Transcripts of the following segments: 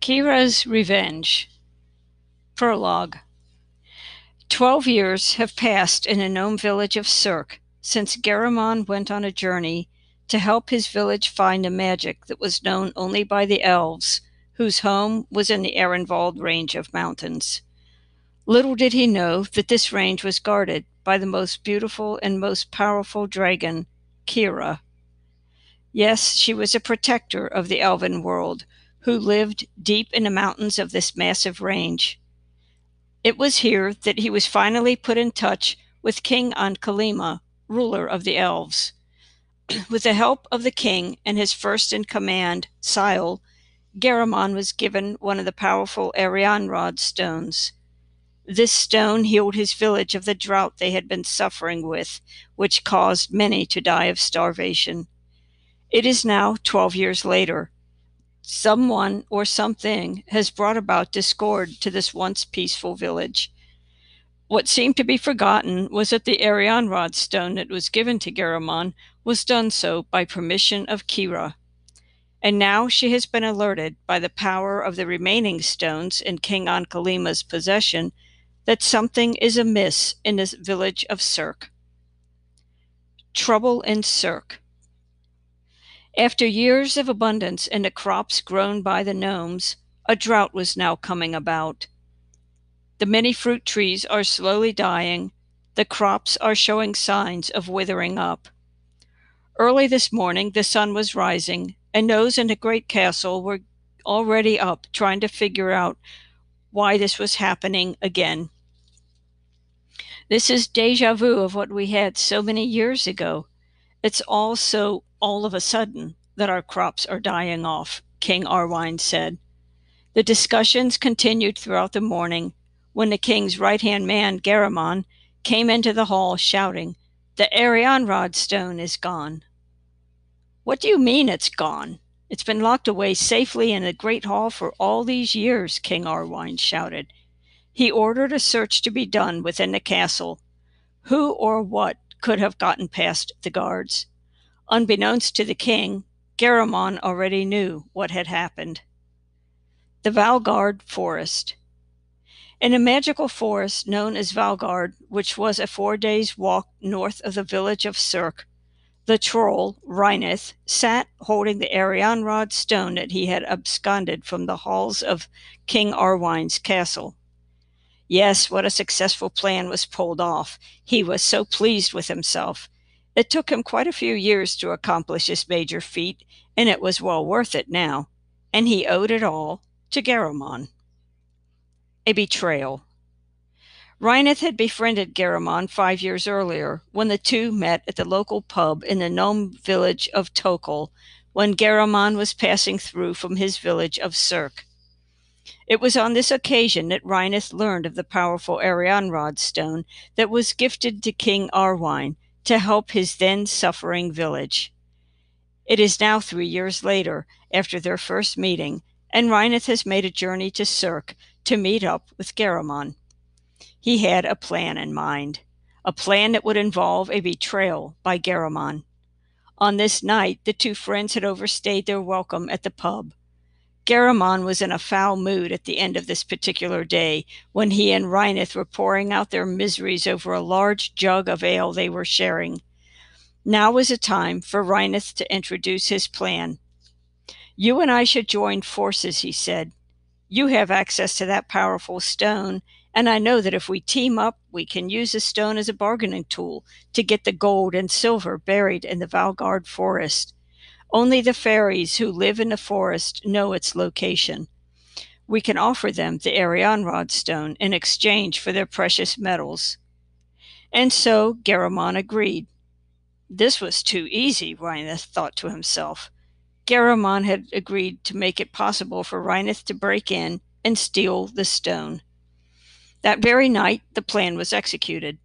Kirra's Revenge Prologue Twelve years have passed in the gnome village of Cirk since Garamond went on a journey to help his village find a magic that was known only by the elves, whose home was in the Ehrenwald range of mountains. Little did he know that this range was guarded by the most beautiful and most powerful dragon, Kirra. Yes, she was a protector of the elven world who lived deep in the mountains of this massive range. It was here that he was finally put in touch with King Ankhalima, ruler of the elves. with the help of the king and his first in command, Sile, Garamond was given one of the powerful Erianrod stones. This stone healed his village of the drought they had been suffering with, which caused many to die of starvation. It is now 12 years later, someone or something has brought about discord to this once peaceful village. What seemed to be forgotten was that the Erianrod stone that was given to Garamond was done so by permission of Kirra. And now she has been alerted by the power of the remaining stones in King Ankhalima's possession that something is amiss in this village of Cirk. Trouble in Cirk. After years of abundance in the crops grown by the gnomes, a drought was now coming about. The many fruit trees are slowly dying, the crops are showing signs of withering up. Early this morning the sun was rising, and those in the great castle were already up trying to figure out why this was happening again. This is deja vu of what we had so many years ago. It's all so all of a sudden that our crops are dying off, King Arwine said. The discussions continued throughout the morning when the king's right hand man, Garamond, came into the hall shouting, The Erianrod stone is gone. What do you mean it's gone? It's been locked away safely in the great hall for all these years, King Arwine shouted. He ordered a search to be done within the castle. Who or what could have gotten past the guards? Unbeknownst to the king, Garamond already knew what had happened. The Valgard Forest. In a magical forest known as Valgard, which was a four days' walk north of the village of Cirk, the troll, Rhineth, sat holding the Erianrod stone that he had absconded from the halls of King Arwine's castle. Yes, what a successful plan was pulled off. He was so pleased with himself. It took him quite a few years to accomplish this major feat, and it was well worth it now, and he owed it all to Garamond. A betrayal. Rhineth had befriended Garamond five years earlier when the two met at the local pub in the gnome village of Tokol when Garamond was passing through from his village of Cirk. It was on this occasion that Rhineth learned of the powerful Erianrod stone that was gifted to King Arwine to help his then suffering village. It is now three years later, after their first meeting, and Rhineth has made a journey to Cirk to meet up with Garamond. He had a plan in mind, a plan that would involve a betrayal by Garamond. On this night, the two friends had overstayed their welcome at the pub. Garamond was in a foul mood at the end of this particular day when he and Rhineth were pouring out their miseries over a large jug of ale they were sharing. Now was the time for Rhineth to introduce his plan. You and I should join forces, he said. You have access to that powerful stone, and I know that if we team up, we can use the stone as a bargaining tool to get the gold and silver buried in the Valgard forest. Only the fairies who live in the forest know its location. We can offer them the Erianrod stone in exchange for their precious metals. And so Garamond agreed. This was too easy, Rhineth thought to himself. Garamond had agreed to make it possible for Rhineth to break in and steal the stone. That very night, the plan was executed.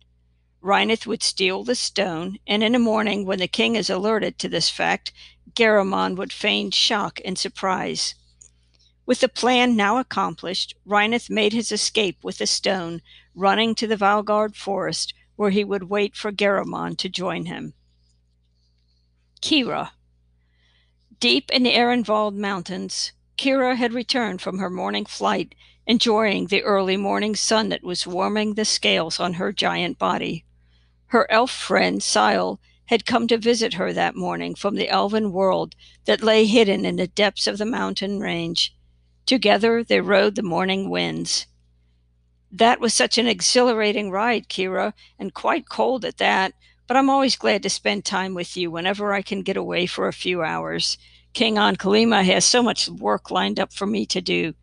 Rhineth would steal the stone, and in the morning, when the king is alerted to this fact, Garamond would feign shock and surprise. With the plan now accomplished, Rhineth made his escape with the stone, running to the Valgard forest, where he would wait for Garamond to join him. Kirra. Deep in the Ehrenwald Mountains, Kirra had returned from her morning flight, enjoying the early morning sun that was warming the scales on her giant body. Her elf friend, Sile, had come to visit her that morning from the elven world that lay hidden in the depths of the mountain range. Together they rode the morning winds. That was such an exhilarating ride, Kirra, and quite cold at that, but I'm always glad to spend time with you whenever I can get away for a few hours. King An-Kalima has so much work lined up for me to do.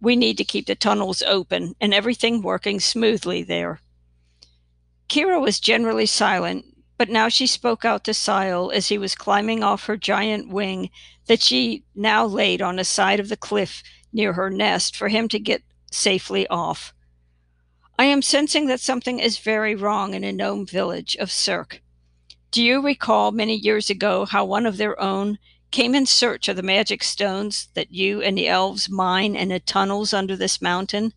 We need to keep the tunnels open and everything working smoothly there. Kirra was generally silent, but now she spoke out to Sile as he was climbing off her giant wing that she now laid on the side of the cliff near her nest for him to get safely off. I am sensing that something is very wrong in a gnome village of Cirque. Do you recall many years ago how one of their own came in search of the magic stones that you and the elves mine in the tunnels under this mountain,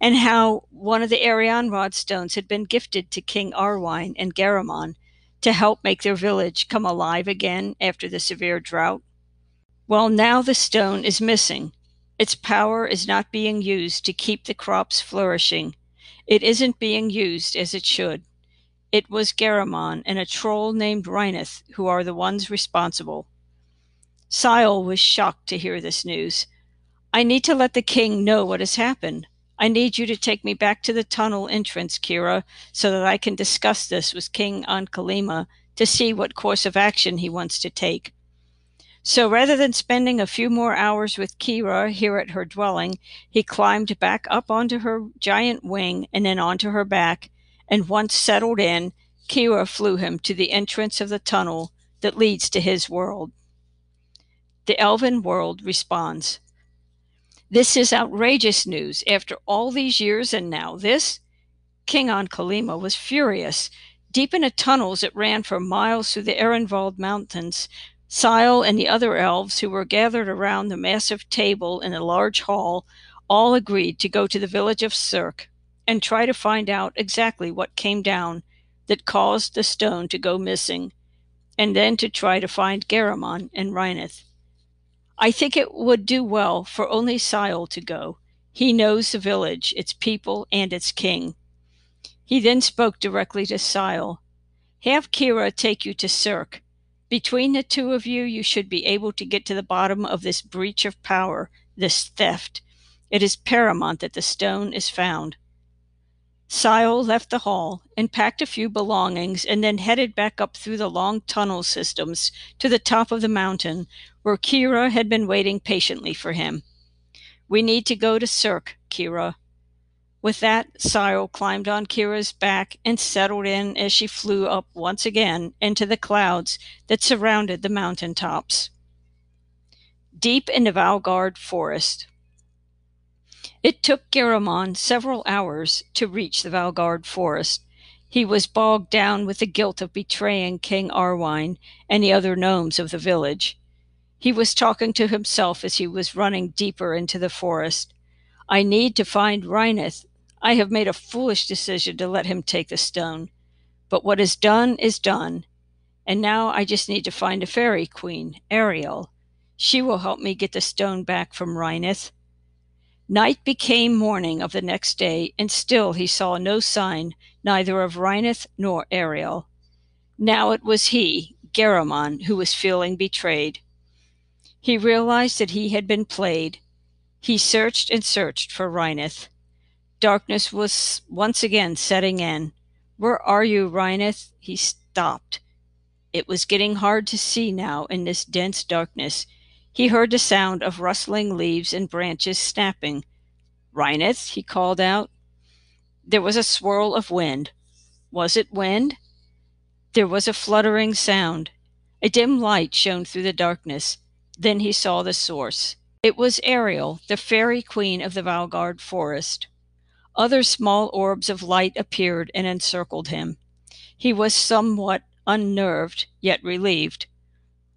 and how one of the Erianrod stones had been gifted to King Arwine and Garamon to help make their village come alive again after the severe drought? Well, now the stone is missing. Its power is not being used to keep the crops flourishing. It isn't being used as it should. It was Garamon and a troll named Rhineth who are the ones responsible. Sile was shocked to hear this news. I need to let the king know what has happened. I need you to take me back to the tunnel entrance, Kirra, so that I can discuss this with King An-Kalima to see what course of action he wants to take. So rather than spending a few more hours with Kirra here at her dwelling, he climbed back up onto her giant wing and then onto her back, and once settled in, Kirra flew him to the entrance of the tunnel that leads to his world. The elven world responds. This is outrageous news. After all these years and now this? King An-Kalima was furious. Deep in the tunnels it ran for miles through the Ehrenwald Mountains, Sile and the other elves who were gathered around the massive table in a large hall all agreed to go to the village of Cirque and try to find out exactly what came down that caused the stone to go missing, and then to try to find Garamon and Rhineth. I think it would do well for only Sile to go. He knows the village, its people, and its king. He then spoke directly to Sile. Have Kirra take you to Cirque. Between the two of you, you should be able to get to the bottom of this breach of power, this theft. It is paramount that the stone is found. Sile left the hall and packed a few belongings and then headed back up through the long tunnel systems to the top of the mountain where Kirra had been waiting patiently for him. We need to go to Cirque, Kirra. With that, Sile climbed on Kirra's back and settled in as she flew up once again into the clouds that surrounded the mountain tops. Deep in the Valgard forest, it took Garamon several hours to reach the Valgard forest. He was bogged down with the guilt of betraying King Arwine and the other gnomes of the village. He was talking to himself as he was running deeper into the forest. I need to find Rhineth. I have made a foolish decision to let him take the stone. But what is done is done. And now I just need to find a fairy queen, Ariel. She will help me get the stone back from Rhineth. Night became morning of the next day, and still he saw no sign neither of Rhineth nor Ariel. Now it was he, Garamon, who was feeling betrayed. He realized that he had been played. He searched and searched for Rhineth. Darkness was once again setting in. Where are you, Rhineth? He stopped. It was getting hard to see now in this dense darkness. He heard the sound of rustling leaves and branches snapping. Rhineth, he called out. There was a swirl of wind. Was it wind? There was a fluttering sound. A dim light shone through the darkness. Then he saw the source. It was Ariel, the fairy queen of the Valgard forest. Other small orbs of light appeared and encircled him. He was somewhat unnerved, yet relieved.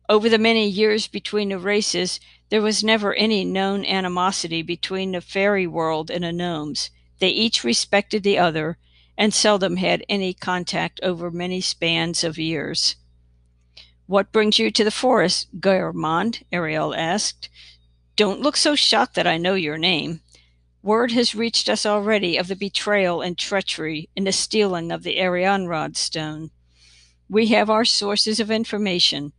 Over the many years between the races, there was never any known animosity between the fairy world and the gnomes. They each respected the other and seldom had any contact over many spans of years. What brings you to the forest, Garamond? Ariel asked. Don't look so shocked that I know your name. Word has reached us already of the betrayal and treachery in the stealing of the Erianrod stone. We have our sources of information.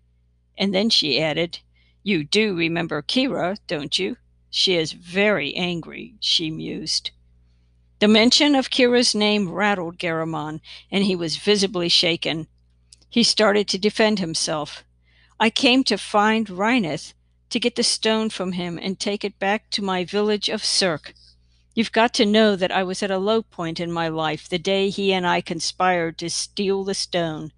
And then she added, You do remember Kirra, don't you? She is very angry, she mused. The mention of Kirra's name rattled Garamon, and he was visibly shaken. He started to defend himself. I came to find Rhineth, to get the stone from him and take it back to my village of Cirque. You've got to know that I was at a low point in my life the day he and I conspired to steal the stone.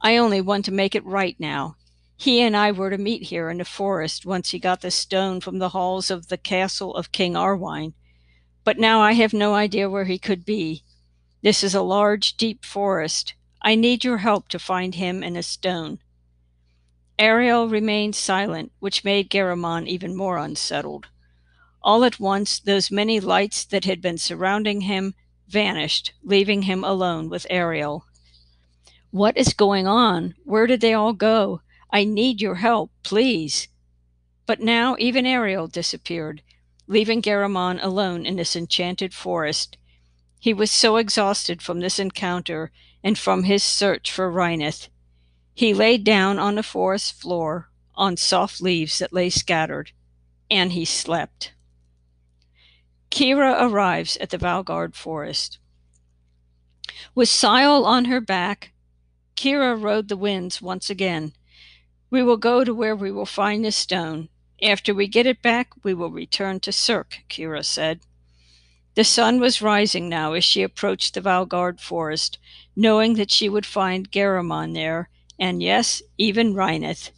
I only want to make it right now. He and I were to meet here in the forest once he got the stone from the halls of the castle of King Arwine. But now I have no idea where he could be. This is a large, deep forest. I need your help to find him and a stone. Ariel remained silent, which made Garamon even more unsettled. All at once, those many lights that had been surrounding him vanished, leaving him alone with Ariel. What is going on? Where did they all go? I need your help, please. But now even Ariel disappeared, leaving Garamon alone in this enchanted forest. He was so exhausted from this encounter and from his search for Rhineth he lay down on the forest floor on soft leaves that lay scattered, and he slept. Kirra arrives at the Valgard forest. With Sile on her back, Kirra rode the winds once again. We will go to where we will find the stone. After we get it back, we will return to Cirque, Kirra said. The sun was rising now as she approached the Valgard forest, knowing that she would find Garamon there and yes, even Rhineth.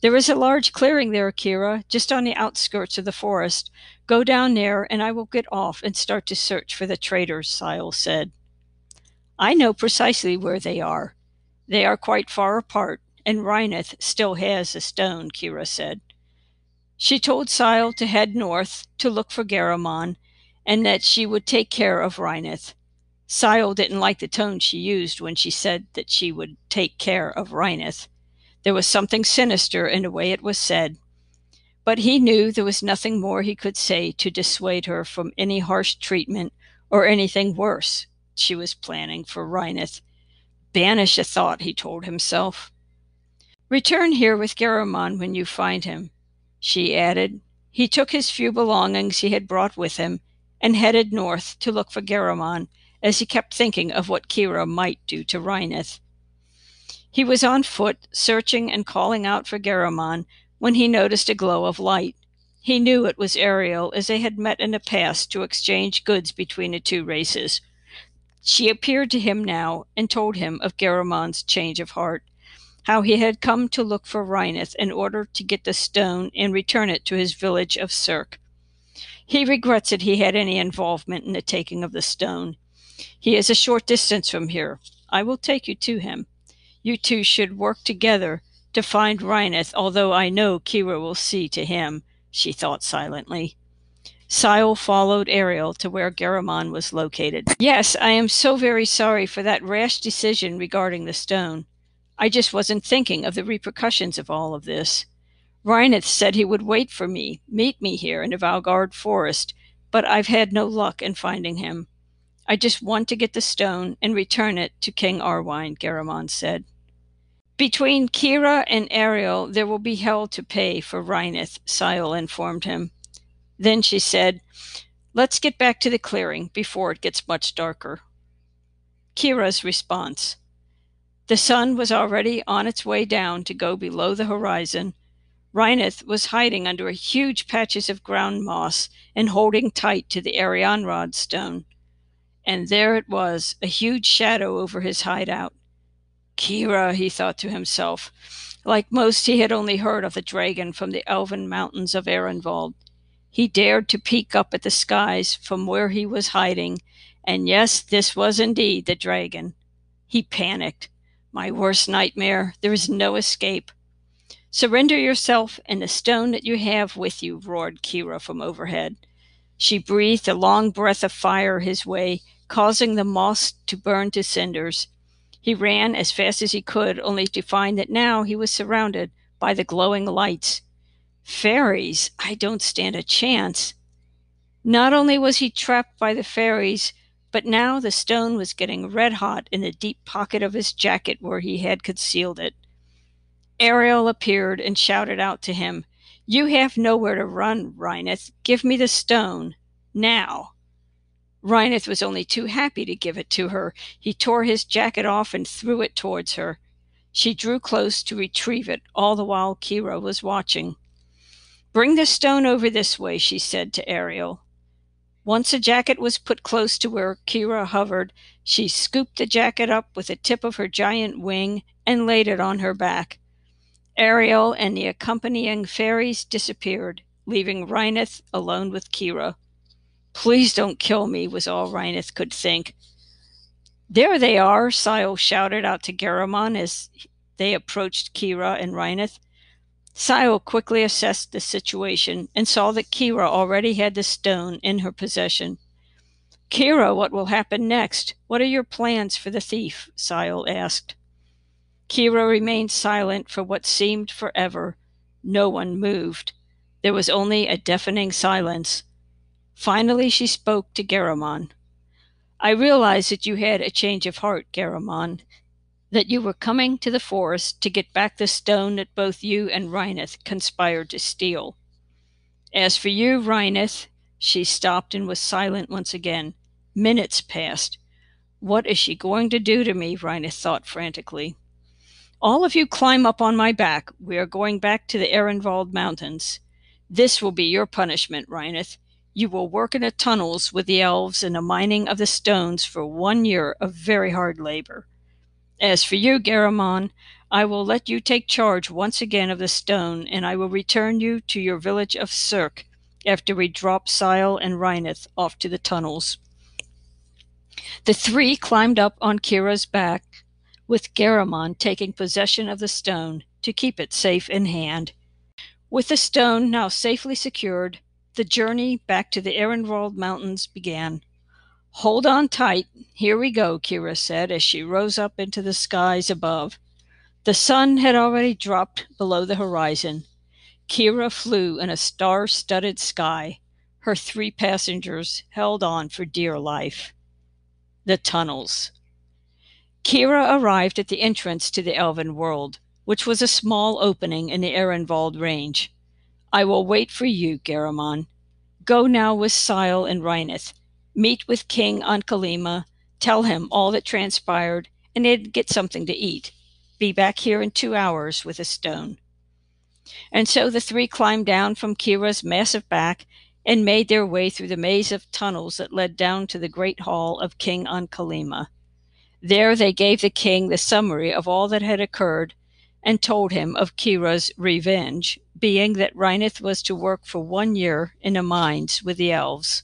There is a large clearing there, Kirra, just on the outskirts of the forest. Go down there, and I will get off and start to search for the traitors, Sile said. I know precisely where they are. They are quite far apart, and Rhineth still has a stone, Kirra said. She told Sile to head north to look for Garamon, and that she would take care of Rhineth. Sile didn't like the tone she used when she said that she would take care of Rhineth. There was something sinister in the way it was said. But he knew there was nothing more he could say to dissuade her from any harsh treatment or anything worse she was planning for Rhineth. Banish a thought, he told himself. Return here with Garamon when you find him, she added. He took his few belongings he had brought with him and headed north to look for Garamon as he kept thinking of what Kirra might do to Rhineth. He was on foot, searching and calling out for Garamon, when he noticed a glow of light. He knew it was Ariel, as they had met in the past to exchange goods between the two races. She appeared to him now and told him of Garamon's change of heart, how he had come to look for Rhineth in order to get the stone and return it to his village of Cirque. He regrets that he had any involvement in the taking of the stone. He is a short distance from here. I will take you to him. You two should work together to find Rhineth, although I know Kirra will see to him, she thought silently. Sile followed Ariel to where Garamon was located. Yes, I am so very sorry for that rash decision regarding the stone. I just wasn't thinking of the repercussions of all of this. Rhineth said he would wait for me, meet me here in the Valgard forest, but I've had no luck in finding him. I just want to get the stone and return it to King Arwine, Garamon said. Between Kirra and Ariel, there will be hell to pay for Rhineth, Sile informed him. Then she said, Let's get back to the clearing before it gets much darker. Kirra's response. The sun was already on its way down to go below the horizon. Rhineth was hiding under huge patches of ground moss and holding tight to the Erianrod stone and there it was, a huge shadow over his hideout. Kirra, he thought to himself. Like most, he had only heard of the dragon from the elven mountains of Ehrenwald. He dared to peek up at the skies from where he was hiding, and yes, this was indeed the dragon. He panicked. My worst nightmare. There is no escape. Surrender yourself and the stone that you have with you, roared Kirra from overhead. She breathed a long breath of fire his way, causing the moss to burn to cinders. He ran as fast as he could, only to find that now he was surrounded by the glowing lights. Fairies? I don't stand a chance. Not only was he trapped by the fairies, but now the stone was getting red hot in the deep pocket of his jacket where he had concealed it. Ariel appeared and shouted out to him, You have nowhere to run, Rhinoth. Give me the stone. Now. Rhinoth was only too happy to give it to her. He tore his jacket off and threw it towards her. She drew close to retrieve it, all the while Kirra was watching. Bring the stone over this way, she said to Ariel. Once a jacket was put close to where Kirra hovered, she scooped the jacket up with the tip of her giant wing and laid it on her back. Ariel and the accompanying fairies disappeared, leaving Rhinoth alone with Kirra. Please don't kill me, was all Rhinoth could think. There they are, Sile shouted out to Garamon as they approached Kirra and Rhinoth. Sile quickly assessed the situation and saw that Kirra already had the stone in her possession. Kirra, what will happen next? What are your plans for the thief? Sile asked. Kirra remained silent for what seemed forever. No one moved. There was only a deafening silence. Finally, she spoke to Garamon. I realize that you had a change of heart, Garamon, that you were coming to the forest to get back the stone that both you and Rhinoth conspired to steal. As for you, Rhinoth, she stopped and was silent once again. Minutes passed. What is she going to do to me? Rhinoth thought frantically. All of you climb up on my back. We are going back to the Ehrenwald Mountains. This will be your punishment, Rhinoth. You will work in the tunnels with the elves in the mining of the stones for one year of very hard labor. As for you, Garamon, I will let you take charge once again of the stone, and I will return you to your village of Cirque after we drop Sile and Rhinoth off to the tunnels. The three climbed up on Kirra's back with Garamon taking possession of the stone to keep it safe in hand. With the stone now safely secured, the journey back to the Ehrenwald Mountains began. Hold on tight. Here we go, Kirra said as she rose up into the skies above. The sun had already dropped below the horizon. Kirra flew in a star studded sky. Her three passengers held on for dear life. The tunnels. Kirra arrived at the entrance to the elven world, which was a small opening in the Ehrenwald range. I will wait for you, Garamon. Go now with Sile and Rhinoth. Meet with King Ankhalima, tell him all that transpired, and then get something to eat. Be back here in two hours with a stone. And so the three climbed down from Kirra's massive back and made their way through the maze of tunnels that led down to the great hall of King Ankhalima. There they gave the king the summary of all that had occurred and told him of Kirra's revenge, being that Rhinoth was to work for one year in the mines with the elves.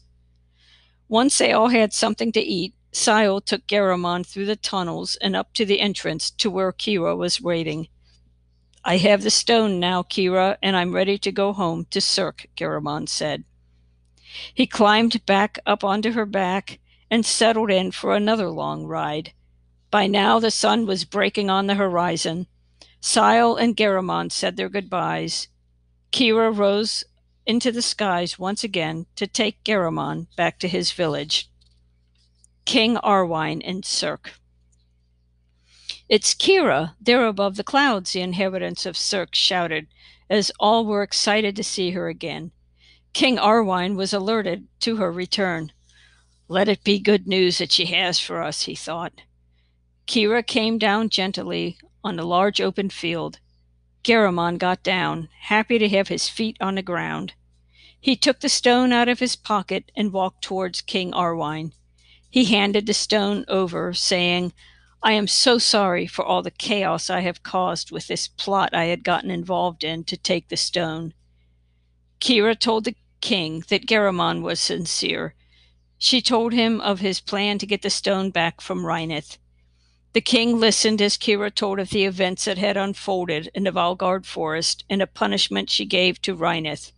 Once they all had something to eat, Sile took Garamon through the tunnels and up to the entrance to where Kirra was waiting. I have the stone now, Kirra, and I'm ready to go home to Cirque, Garamon said. He climbed back up onto her back and settled in for another long ride. By now the sun was breaking on the horizon. Sile and Garamon said their goodbyes. Kirra rose into the skies once again to take Garamon back to his village. King Arwine and Cirque. It's Kirra, there above the clouds, the inhabitants of Cirque shouted, as all were excited to see her again. King Arwine was alerted to her return. Let it be good news that she has for us, he thought. Kirra came down gently on a large open field. Garamon got down, happy to have his feet on the ground. He took the stone out of his pocket and walked towards King Arwine. He handed the stone over, saying, I am so sorry for all the chaos I have caused with this plot I had gotten involved in to take the stone. Kirra told the king that Garamon was sincere. She told him of his plan to get the stone back from Rhinoth. The king listened as Kirra told of the events that had unfolded in the Valgard forest and the punishment she gave to Rhinoth.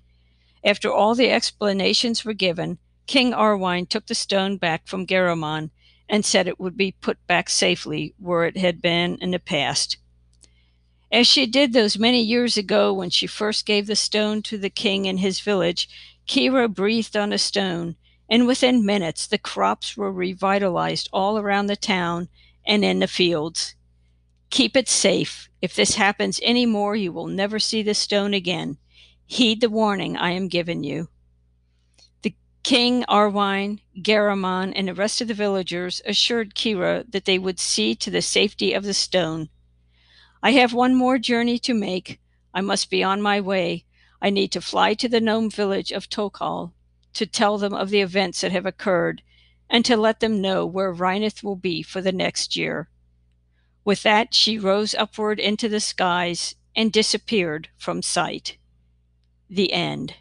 After all the explanations were given, King Arwine took the stone back from Garamon and said it would be put back safely where it had been in the past. As she did those many years ago when she first gave the stone to the king in his village, Kirra breathed on the stone, and within minutes the crops were revitalized all around the town and in the fields. Keep it safe. If this happens any more, you will never see the stone again. Heed the warning I am giving you. The king, Arwine, Garamon, and the rest of the villagers assured Kirra that they would see to the safety of the stone. I have one more journey to make. I must be on my way. I need to fly to the gnome village of Tokal to tell them of the events that have occurred and to let them know where Rhineth will be for the next year. With that, she rose upward into the skies and disappeared from sight. The end.